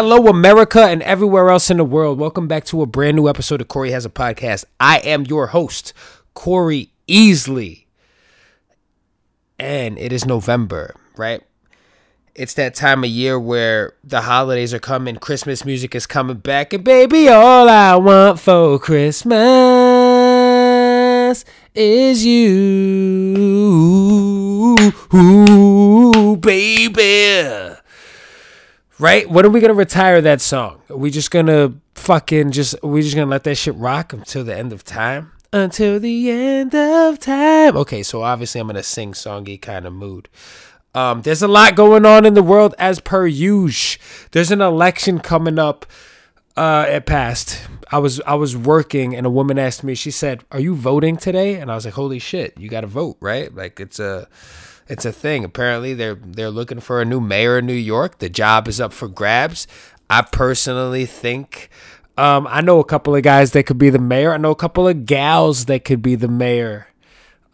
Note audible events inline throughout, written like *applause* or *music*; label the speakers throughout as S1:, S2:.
S1: Hello, America, and everywhere else in the world. Welcome back to a brand new episode of Corey Has a Podcast. I am your host, Corey Easley. And it is November, right? It's that time of year where the holidays are coming, Christmas music is coming back, and baby, all I want for Christmas is you, Ooh, baby right? When are we gonna retire that song? Are we just gonna fucking just? We just gonna let that shit rock until the end of time? Until the end of time. Okay, so obviously I'm in a sing songy kind of mood. Um, there's a lot going on in the world as per usual. There's an election coming up. Uh, it passed. I was I was working and a woman asked me. She said, "Are you voting today?" And I was like, "Holy shit, you got to vote, right? Like it's a." it's a thing. Apparently, they're they're looking for a new mayor in New York. The job is up for grabs. I personally think um, I know a couple of guys that could be the mayor. I know a couple of gals that could be the mayor.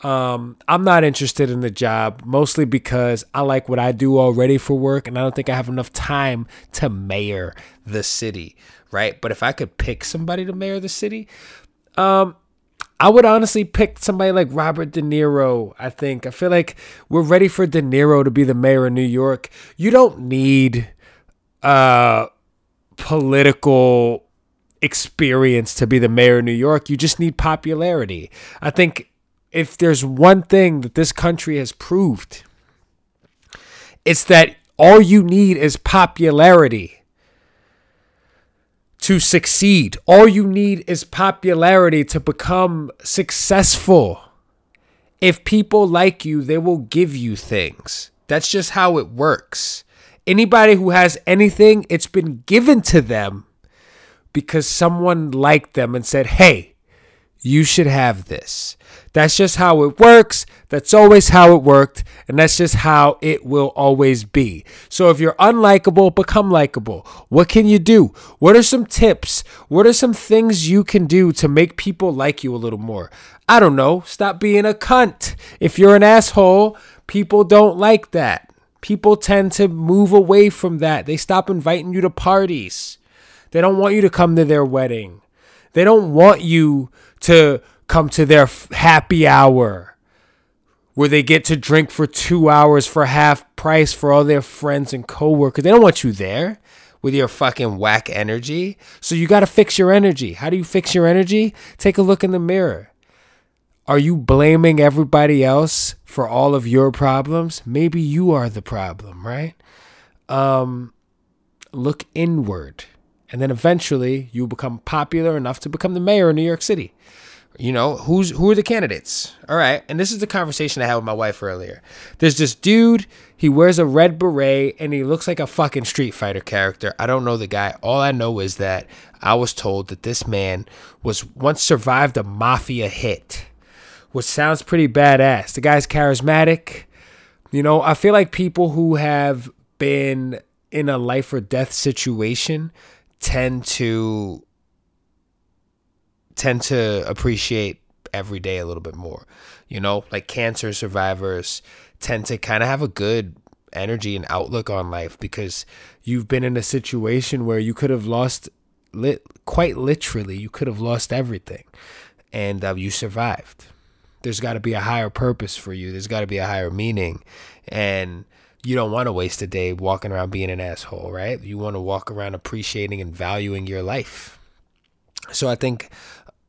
S1: Um, I'm not interested in the job mostly because I like what I do already for work, and I don't think I have enough time to mayor the city, right? But if I could pick somebody to mayor the city, um, I would honestly pick somebody like Robert De Niro. I think I feel like we're ready for De Niro to be the mayor of New York. You don't need uh political experience to be the mayor of New York. You just need popularity. I think if there's one thing that this country has proved, it's that all you need is popularity to succeed. All you need is popularity to become successful. If people like you, they will give you things. That's just how it works. Anybody who has anything, it's been given to them because someone liked them and said, hey, you should have this. That's just how it works. That's always how it worked. And that's just how it will always be. So if you're unlikable, become likable. What can you do? What are some tips? What are some things you can do to make people like you a little more? I don't know. Stop being a cunt. If you're an asshole, people don't like that. People tend to move away from that. They stop inviting you to parties. They don't want you to come to their wedding. They don't want you to come to their happy hour where they get to drink for two hours for half price for all their friends and coworkers. They don't want you there with your fucking whack energy. So you got to fix your energy. How do you fix your energy? Take a look in the mirror. Are you blaming everybody else for all of your problems? Maybe you are the problem, right? Um, look inward. And then eventually you become popular enough to become the mayor of New York City. You know, who's who are the candidates? All right. And this is the conversation I had with my wife earlier. There's this dude, he wears a red beret and he looks like a fucking Street Fighter character. I don't know the guy. All I know is that I was told that this man was once survived a mafia hit, which sounds pretty badass. The guy's charismatic. You know, I feel like people who have been in a life or death situation tend to tend to appreciate every day a little bit more. You know, like cancer survivors tend to kind of have a good energy and outlook on life because you've been in a situation where you could have lost lit quite literally you could have lost everything and uh, you survived. There's got to be a higher purpose for you. There's got to be a higher meaning. And you don't want to waste a day walking around being an asshole, right? You want to walk around appreciating and valuing your life. So I think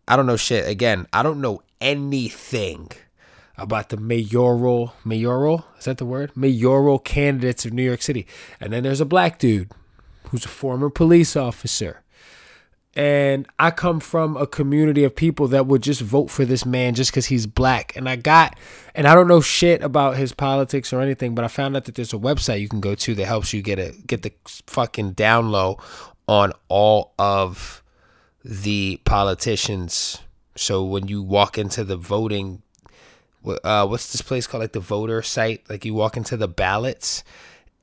S1: I don't know shit. Again, I don't know anything about the mayoral mayoral is that the word mayoral candidates of New York City. And then there's a black dude who's a former police officer and I come from a community of people that would just vote for this man just because he's black. And I got, and I don't know shit about his politics or anything, but I found out that there's a website you can go to that helps you get a get the fucking down low on all of the politicians. So when you walk into the voting, uh, what's this place called? Like the voter site. Like you walk into the ballots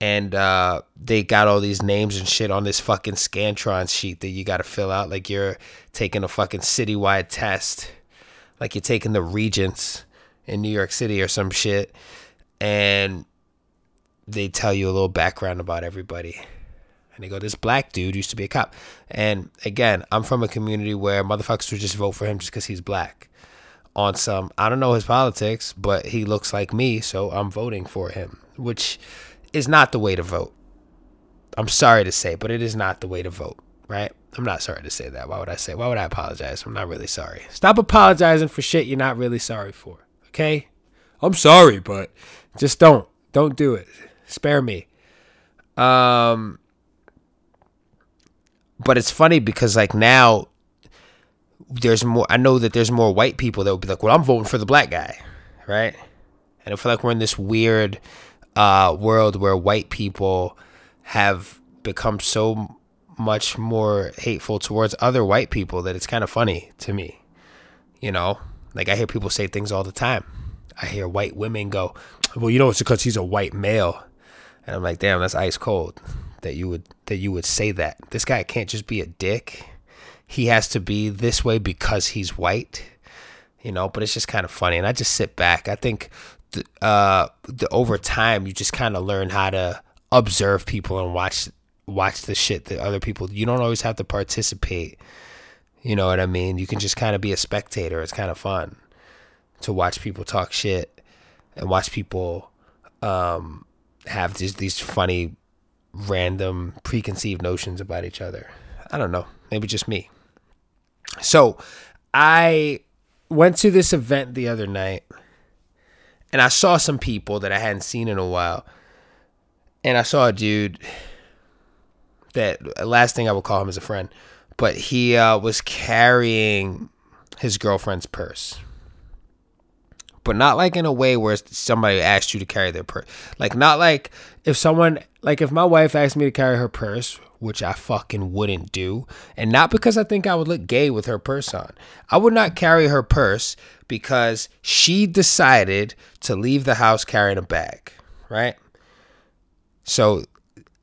S1: and uh, they got all these names and shit on this fucking Scantron sheet that you got to fill out like you're taking a fucking citywide test, like you're taking the Regents in New York City or some shit, and they tell you a little background about everybody. And they go, this black dude used to be a cop. And again, I'm from a community where motherfuckers would just vote for him just because he's black. On some, I don't know his politics, but he looks like me, so I'm voting for him, which is not the way to vote. I'm sorry to say, but it is not the way to vote, right? I'm not sorry to say that. Why would I say? Why would I apologize? I'm not really sorry. Stop apologizing for shit you're not really sorry for. Okay? I'm sorry, but just don't. Don't do it. Spare me. Um but it's funny because like now there's more I know that there's more white people that will be like, "Well, I'm voting for the black guy." Right? And I feel like we're in this weird uh world where white people have become so much more hateful towards other white people that it's kind of funny to me. You know, like I hear people say things all the time. I hear white women go, "Well, you know, it's because he's a white male," and I'm like, "Damn, that's ice cold." That you would that you would say that this guy can't just be a dick. He has to be this way because he's white, you know. But it's just kind of funny, and I just sit back. I think, the, uh, the over time you just kind of learn how to observe people and watch watch the shit that other people you don't always have to participate. You know what i mean? You can just kind of be a spectator. It's kind of fun to watch people talk shit and watch people um, have these these funny random preconceived notions about each other. I don't know. Maybe just me. So i went to this event the other night and i saw some people that i hadn't seen in a while and i saw a dude that last thing I would call him is a friend, but he uh, was carrying his girlfriend's purse. But not like in a way where somebody asked you to carry their purse. Like not like if someone like if my wife asked me to carry her purse, which I fucking wouldn't do, and not because I think I would look gay with her purse on. I would not carry her purse because she decided to leave the house carrying a bag, right? So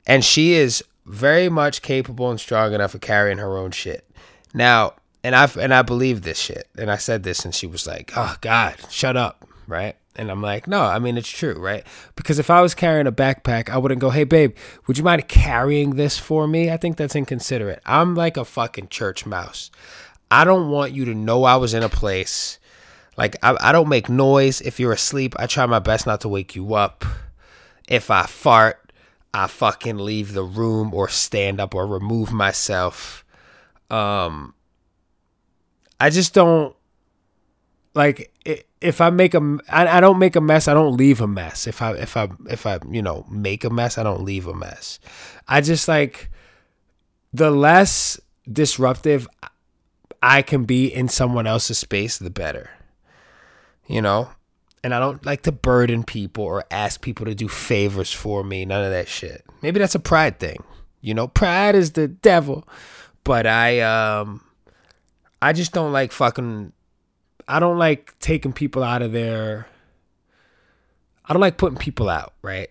S1: and she is very much capable and strong enough of carrying her own shit. Now, and I and I believe this shit. And I said this, and she was like, "Oh God, shut up," right? And I'm like, "No, I mean it's true, right? Because if I was carrying a backpack, I wouldn't go, "Hey, babe, would you mind carrying this for me?" I think that's inconsiderate. I'm like a fucking church mouse. I don't want you to know I was in a place. Like I, I don't make noise if you're asleep. I try my best not to wake you up. If I fart, I fucking leave the room or stand up or remove myself. Um, I just don't like if I make a I, I don't make a mess. I don't leave a mess. If I if I if I you know make a mess, I don't leave a mess. I just like the less disruptive I can be in someone else's space, the better. You know, and I don't like to burden people or ask people to do favors for me. None of that shit. Maybe that's a pride thing. You know, pride is the devil. But I um I just don't like fucking I don't like taking people out of their I don't like putting people out, right?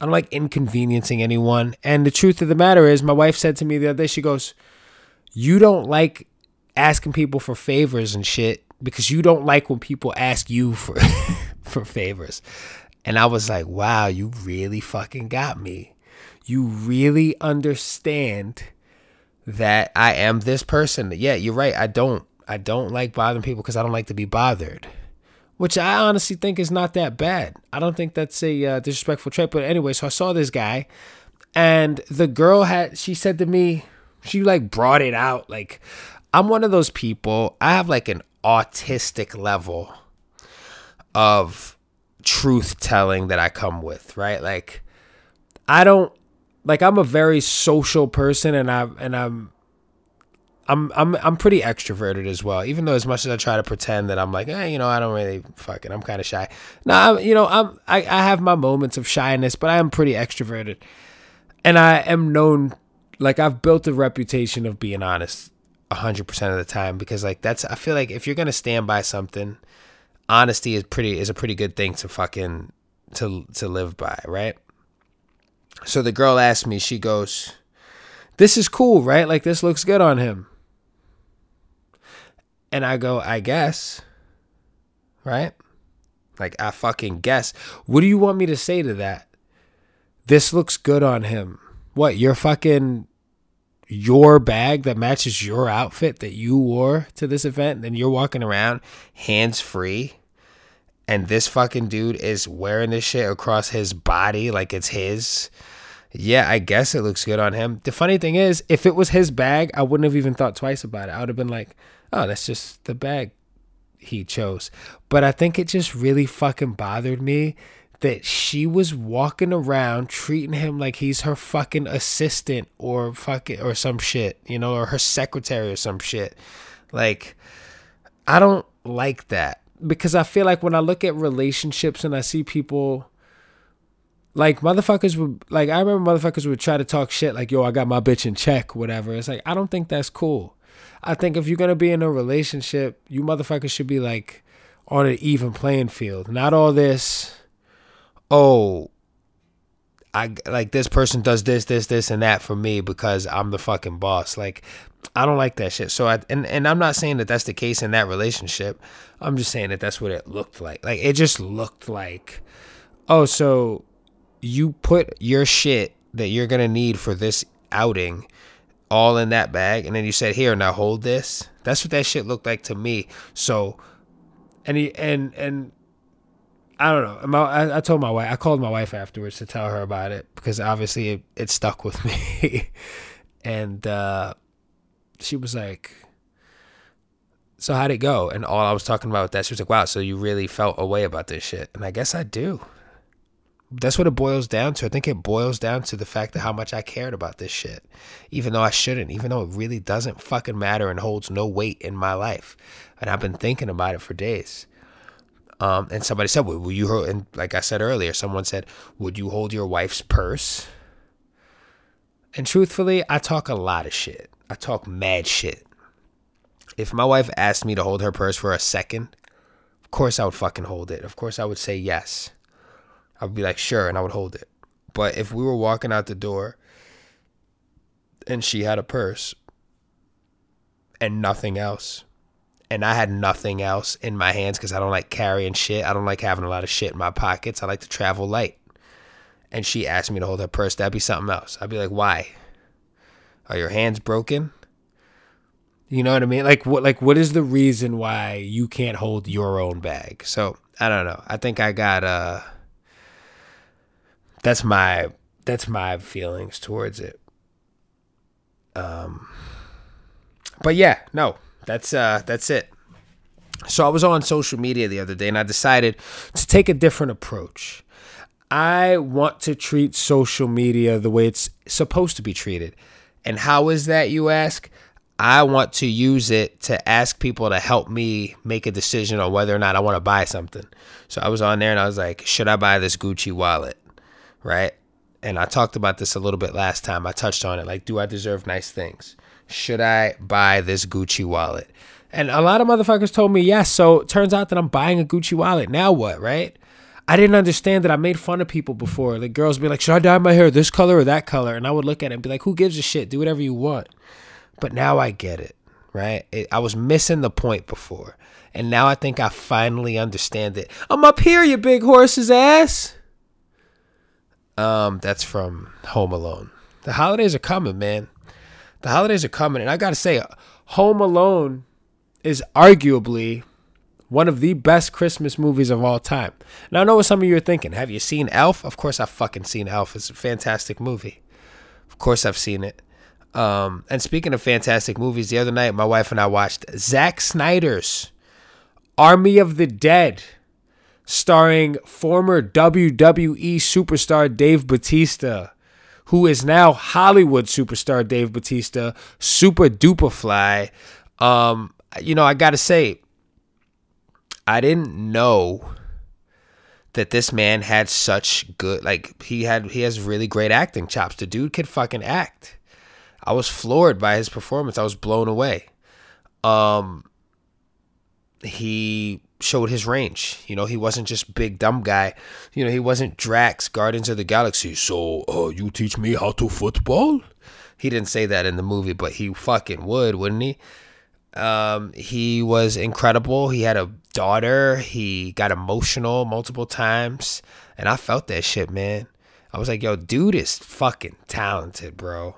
S1: I don't like inconveniencing anyone. And the truth of the matter is, my wife said to me the other day, she goes, You don't like asking people for favors and shit because you don't like when people ask you for *laughs* for favors. And I was like, wow, you really fucking got me. You really understand that I am this person. Yeah, you're right. I don't I don't like bothering people because I don't like to be bothered. Which I honestly think is not that bad. I don't think that's a uh, disrespectful trait. But anyway, so I saw this guy, and the girl had. She said to me, she like brought it out. Like, I'm one of those people. I have like an autistic level of truth telling that I come with, right? Like I don't like I'm a very social person and I and I'm I'm I'm I'm pretty extroverted as well. Even though as much as I try to pretend that I'm like, eh, you know, I don't really fucking I'm kind of shy. No, I'm you know, I'm I, I have my moments of shyness, but I am pretty extroverted. And I am known like I've built a reputation of being honest 100% of the time because like that's I feel like if you're going to stand by something honesty is pretty is a pretty good thing to fucking to to live by, right? So the girl asked me, she goes, "This is cool, right? Like this looks good on him." And I go, "I guess." Right? Like I fucking guess. What do you want me to say to that? This looks good on him. what your fucking your bag that matches your outfit that you wore to this event, and you're walking around hands free, and this fucking dude is wearing this shit across his body like it's his. Yeah, I guess it looks good on him. The funny thing is, if it was his bag, I wouldn't have even thought twice about it. I would have been like, oh, that's just the bag he chose. But I think it just really fucking bothered me that she was walking around treating him like he's her fucking assistant or fucking or some shit, you know, or her secretary or some shit. Like I don't like that because I feel like when I look at relationships and I see people like motherfuckers would like I remember motherfuckers would try to talk shit like yo I got my bitch in check whatever. It's like I don't think that's cool. I think if you're gonna be in a relationship, you motherfuckers should be like on an even playing field. Not all this oh, I like this person does this, this, this, and that for me because I'm the fucking boss. Like, I don't like that shit. So I and and I'm not saying that that's the case in that relationship. I'm just saying that that's what it looked like. Like it just looked like, oh, so you put your shit that you're gonna need for this outing all in that bag, and then you said, here, now hold this. That's what that shit looked like to me. So, and he and and I don't know. My, I, I, told my wife. I called my wife afterwards to tell her about it because obviously it, it stuck with *laughs* me, and uh, she was like, "So how'd it go?" And all I was talking about with that, she was like, "Wow, so you really felt a way about this shit?" And I guess I do. That's what it boils down to. I think it boils down to the fact that how much I cared about this shit, even though I shouldn't, even though it really doesn't fucking matter and holds no weight in my life, and I've been thinking about it for days. Um, and somebody said, "Will you?" Hold? And like I said earlier, someone said, "Would you hold your wife's purse?" And truthfully, I talk a lot of shit. I talk mad shit. If my wife asked me to hold her purse for a second, of course I would fucking hold it. Of course I would say yes. I would be like, sure, and I would hold it. But if we were walking out the door and she had a purse and nothing else, and I had nothing else in my hands because I don't like carrying shit. I don't like having a lot of shit in my pockets. I like to travel light. And she asked me to hold her purse. That'd be something else. I'd be like, why? Are your hands broken? You know what I mean? Like what like what is the reason why you can't hold your own bag? So I don't know. I think I got uh that's my that's my feelings towards it. Um but yeah, no, that's uh that's it. So I was on social media the other day and I decided to take a different approach. I want to treat social media the way it's supposed to be treated. And how is that, you ask? I want to use it to ask people to help me make a decision on whether or not I want to buy something. So I was on there and I was like, should I buy this Gucci wallet? Right? And I talked about this a little bit last time. I touched on it. Like, do I deserve nice things? Should I buy this Gucci wallet? And a lot of motherfuckers told me yes. So turns out that I'm buying a Gucci wallet. Now what, right? I didn't understand that I made fun of people before. Like girls be like, should I dye my hair this color or that color? And I would look at it and be like, who gives a shit? Do whatever you want. But now I get it, right? It, I was missing the point before. And now I think I finally understand it. I'm up here, you big horse's ass. Um, that's from Home Alone. The holidays are coming, man the holidays are coming, and I gotta say, Home Alone is arguably one of the best Christmas movies of all time. Now I know what some of you are thinking. Have you seen Elf? Of course I've fucking seen Elf. It's a fantastic movie. Of course I've seen it. Um, and speaking of fantastic movies, the other night my wife and I watched Zack Snyder's Army of the Dead, starring former WWE superstar Dave Batista who is now Hollywood superstar Dave Batista, super duper fly. Um, you know, I gotta say, I didn't know that this man had such good like he had he has really great acting chops. The dude could fucking act. I was floored by his performance. I was blown away. Um he showed his range. You know, he wasn't just big dumb guy. You know, he wasn't Drax, Guardians of the Galaxy. So, uh, you teach me how to football? He didn't say that in the movie, but he fucking would, wouldn't he? Um, he was incredible. He had a daughter. He got emotional multiple times, and I felt that shit, man. I was like, yo, dude is fucking talented, bro.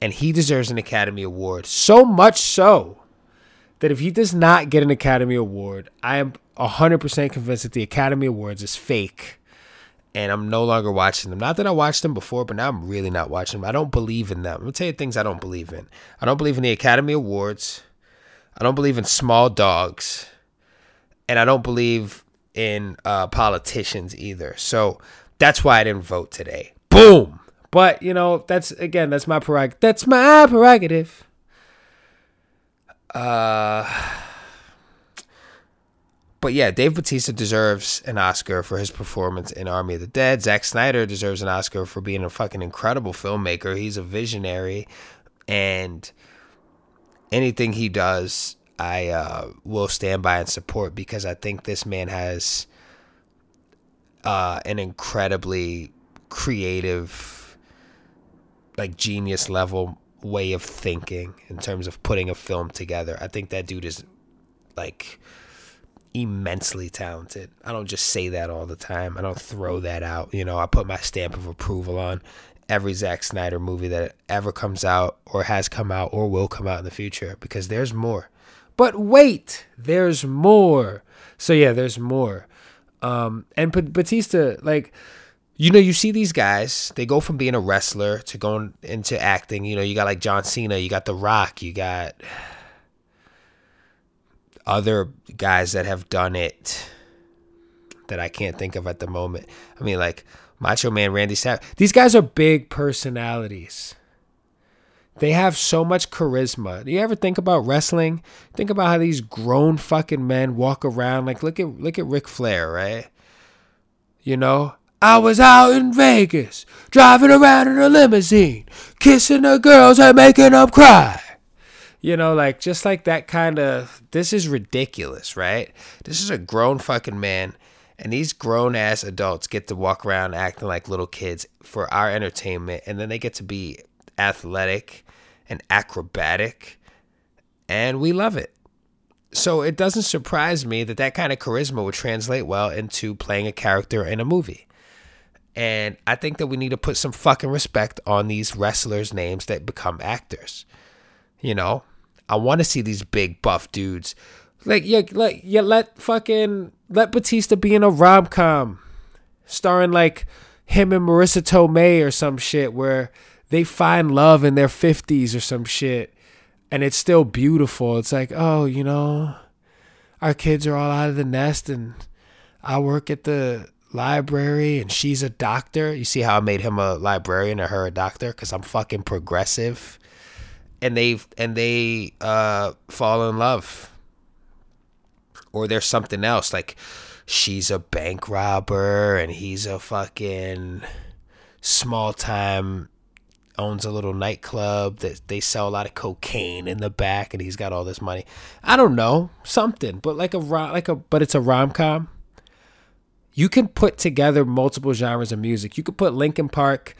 S1: And he deserves an Academy Award. So much so that if he does not get an Academy Award, I am 100% convinced that the Academy Awards is fake. And I'm no longer watching them. Not that I watched them before, but now I'm really not watching them. I don't believe in them. I'm going to tell you things I don't believe in. I don't believe in the Academy Awards. I don't believe in small dogs. And I don't believe in uh, politicians either. So that's why I didn't vote today. Boom. But you know, that's again, that's my prerogative. That's my prerogative. Uh, but yeah, Dave Batista deserves an Oscar for his performance in Army of the Dead. Zack Snyder deserves an Oscar for being a fucking incredible filmmaker. He's a visionary, and anything he does I uh, will stand by and support because I think this man has uh, an incredibly creative, like genius level way of thinking in terms of putting a film together. I think that dude is like immensely talented. I don't just say that all the time. I don't throw that out. You know, I put my stamp of approval on every Zack Snyder movie that ever comes out or has come out or will come out in the future because there's more. But wait, there's more. So yeah, there's more. Um, and Batista, like, you know, you see these guys, they go from being a wrestler to going into acting. You know, you got like John Cena, you got The Rock, you got other guys that have done it that I can't think of at the moment. I mean, like Macho Man Randy Savage. These guys are big personalities. They have so much charisma. Do you ever think about wrestling? Think about how these grown fucking men walk around. Like look at look at Ric Flair, right? You know, I was out in Vegas, driving around in a limousine, kissing the girls and making them cry. You know, like just like that kind of. This is ridiculous, right? This is a grown fucking man, and these grown ass adults get to walk around acting like little kids for our entertainment, and then they get to be athletic and acrobatic, and we love it. So it doesn't surprise me that that kind of charisma would translate well into playing a character in a movie. And I think that we need to put some fucking respect on these wrestlers' names that become actors. You know, I want to see these big buff dudes. Like, yeah, like, yeah, let fucking let Batista be in a rom com, starring like him and Marisa Tomei or some shit, where they find love in their 50s or some shit and it's still beautiful. It's like, oh, you know, our kids are all out of the nest and I work at the library and she's a doctor. You see how I made him a librarian and her a doctor cuz I'm fucking progressive. And they and they uh fall in love. Or there's something else like she's a bank robber and he's a fucking small time owns a little nightclub that they sell a lot of cocaine in the back and he's got all this money. I don't know, something, but like a like a but it's a rom-com. You can put together multiple genres of music. You could put Linkin Park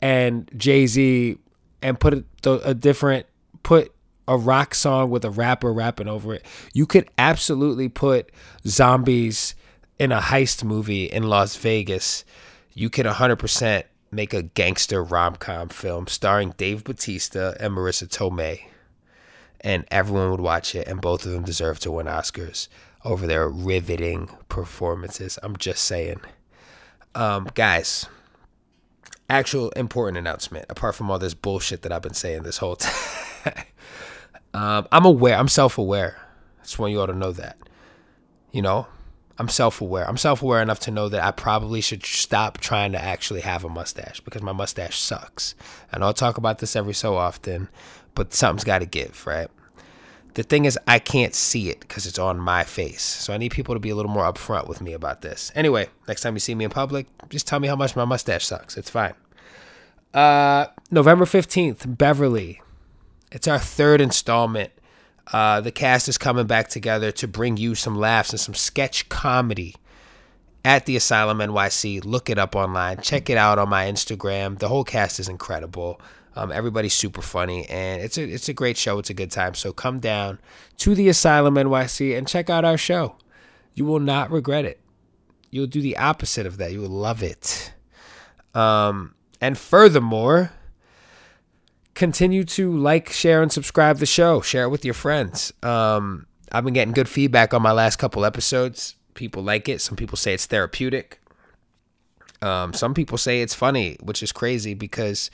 S1: and Jay-Z and put a, a different put a rock song with a rapper rapping over it. You could absolutely put zombies in a heist movie in Las Vegas. You can 100% make a gangster rom com film starring Dave Batista and Marisa Tomei, and everyone would watch it, and both of them deserve to win Oscars over their riveting performances. I'm just saying. Um, guys, actual important announcement, apart from all this bullshit that I've been saying this whole *laughs* time. um, I'm aware, I'm self aware. I just want you all to know that. You know, I'm self aware. I'm self aware enough to know that I probably should stop trying to actually have a mustache because my mustache sucks. And I'll talk about this every so often, but something's got to give, right? The thing is, I can't see it because it's on my face. So I need people to be a little more upfront with me about this. Anyway, next time you see me in public, just tell me how much my mustache sucks. It's fine. Uh, November 15th, Beverly. It's our third installment uh, the cast is coming back together to bring you some laughs and some sketch comedy at the Asylum NYC. Look it up online. Check it out on my Instagram. The whole cast is incredible. Um, everybody's super funny, and it's a it's a great show. It's a good time. So come down to the Asylum NYC and check out our show. You will not regret it. You'll do the opposite of that. You will love it. Um, and furthermore, continue to like, share, and subscribe the show. Share it with your friends. Um, I've been getting good feedback on my last couple episodes. People like it. Some people say it's therapeutic. Um, some people say it's funny, which is crazy because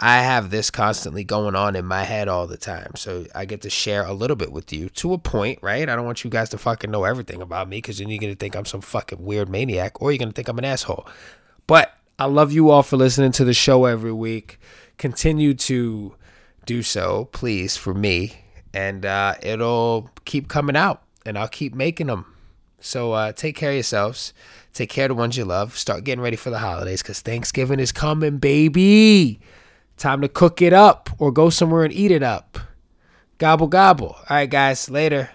S1: I have this constantly going on in my head all the time. So I get to share a little bit with you to a point, right? I don't want you guys to fucking know everything about me because then you're going to think I'm some fucking weird maniac or you're going to think I'm an asshole. But I love you all for listening to the show every week. Continue to do so, please, for me. And uh, it'll keep coming out and I'll keep making them. So uh, take care of yourselves. Take care of the ones you love. Start getting ready for the holidays because Thanksgiving is coming, baby. Time to cook it up or go somewhere and eat it up. Gobble, gobble. All right, guys. Later.